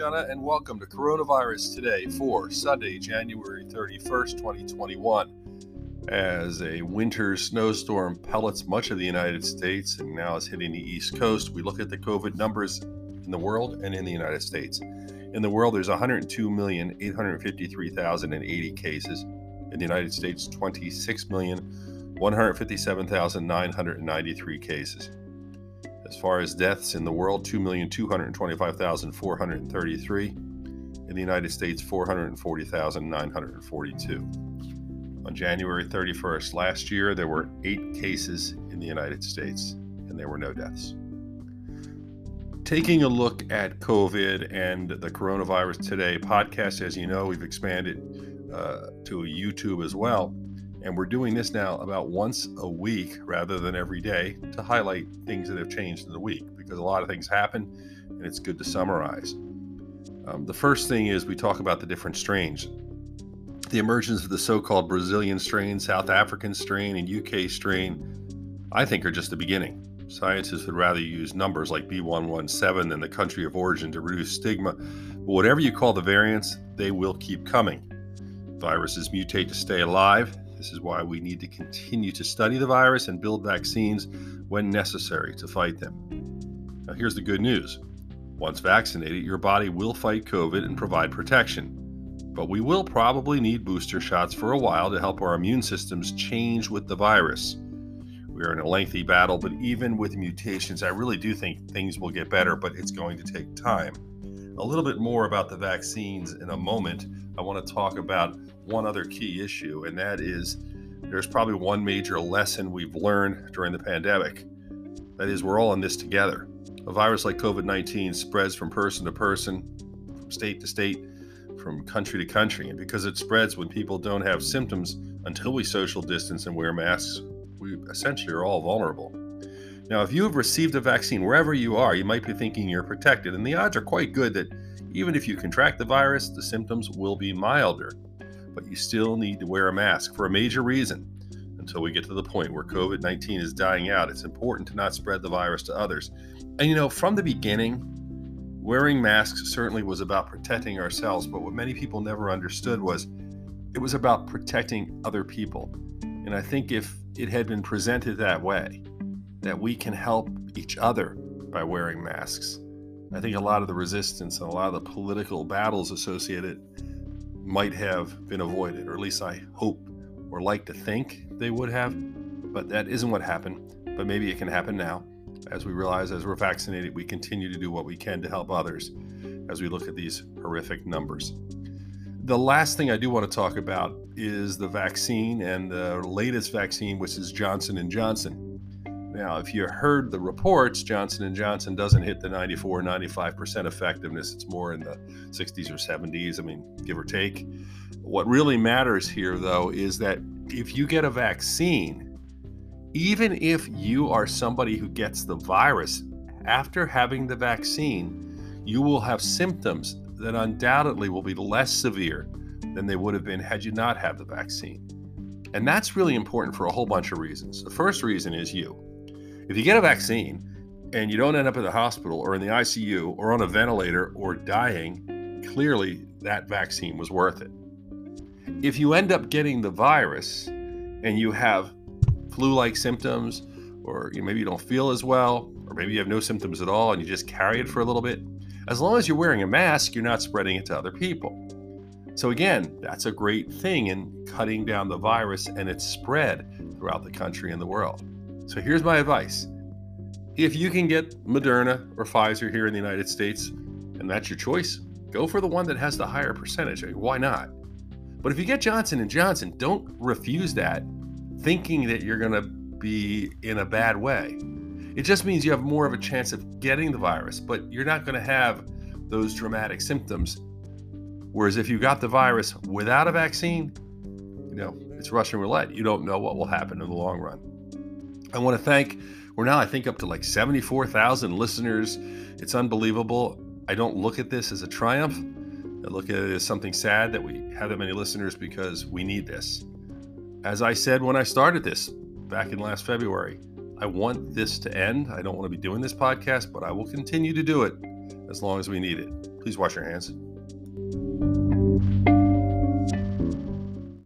McDonough, and welcome to Coronavirus Today for Sunday, January 31st, 2021. As a winter snowstorm pellets much of the United States and now is hitting the East Coast, we look at the COVID numbers in the world and in the United States. In the world, there's 102,853,080 cases. In the United States, 26,157,993 cases. As far as deaths in the world, 2,225,433. In the United States, 440,942. On January 31st last year, there were eight cases in the United States, and there were no deaths. Taking a look at COVID and the coronavirus today podcast, as you know, we've expanded uh, to YouTube as well. And we're doing this now about once a week rather than every day to highlight things that have changed in the week because a lot of things happen and it's good to summarize. Um, the first thing is we talk about the different strains. The emergence of the so called Brazilian strain, South African strain, and UK strain, I think, are just the beginning. Scientists would rather use numbers like B117 than the country of origin to reduce stigma. But whatever you call the variants, they will keep coming. Viruses mutate to stay alive, this is why we need to continue to study the virus and build vaccines when necessary to fight them. Now, here's the good news once vaccinated, your body will fight COVID and provide protection. But we will probably need booster shots for a while to help our immune systems change with the virus. We are in a lengthy battle, but even with mutations, I really do think things will get better, but it's going to take time. A little bit more about the vaccines in a moment. I want to talk about one other key issue, and that is there's probably one major lesson we've learned during the pandemic. That is, we're all in this together. A virus like COVID 19 spreads from person to person, from state to state, from country to country. And because it spreads when people don't have symptoms until we social distance and wear masks, we essentially are all vulnerable. Now, if you have received a vaccine wherever you are, you might be thinking you're protected, and the odds are quite good that even if you contract the virus, the symptoms will be milder but you still need to wear a mask for a major reason. Until we get to the point where COVID 19 is dying out, it's important to not spread the virus to others. And you know, from the beginning, wearing masks certainly was about protecting ourselves, but what many people never understood was it was about protecting other people. And I think if it had been presented that way, that we can help each other by wearing masks, I think a lot of the resistance and a lot of the political battles associated might have been avoided, or at least I hope or like to think they would have. But that isn't what happened. But maybe it can happen now as we realize as we're vaccinated, we continue to do what we can to help others as we look at these horrific numbers. The last thing I do want to talk about is the vaccine and the latest vaccine, which is Johnson and Johnson. Now, if you heard the reports, Johnson & Johnson doesn't hit the 94, 95% effectiveness. It's more in the 60s or 70s, I mean, give or take. What really matters here, though, is that if you get a vaccine, even if you are somebody who gets the virus after having the vaccine, you will have symptoms that undoubtedly will be less severe than they would have been had you not had the vaccine. And that's really important for a whole bunch of reasons. The first reason is you. If you get a mm-hmm. vaccine and you don't end up in the hospital or in the ICU or on a ventilator or dying, clearly that vaccine was worth it. If you end up getting the virus and you have flu like symptoms, or maybe you don't feel as well, or maybe you have no symptoms at all and you just carry it for a little bit, as long as you're wearing a mask, you're not spreading it to other people. So, again, that's a great thing in cutting down the virus and its spread throughout the country and the world. So here's my advice. If you can get Moderna or Pfizer here in the United States, and that's your choice, go for the one that has the higher percentage. I mean, why not? But if you get Johnson and Johnson, don't refuse that thinking that you're going to be in a bad way. It just means you have more of a chance of getting the virus, but you're not going to have those dramatic symptoms. Whereas if you got the virus without a vaccine, you know, it's Russian roulette. You don't know what will happen in the long run. I want to thank, we're now, I think, up to like 74,000 listeners. It's unbelievable. I don't look at this as a triumph. I look at it as something sad that we have that many listeners because we need this. As I said when I started this back in last February, I want this to end. I don't want to be doing this podcast, but I will continue to do it as long as we need it. please wash your hands.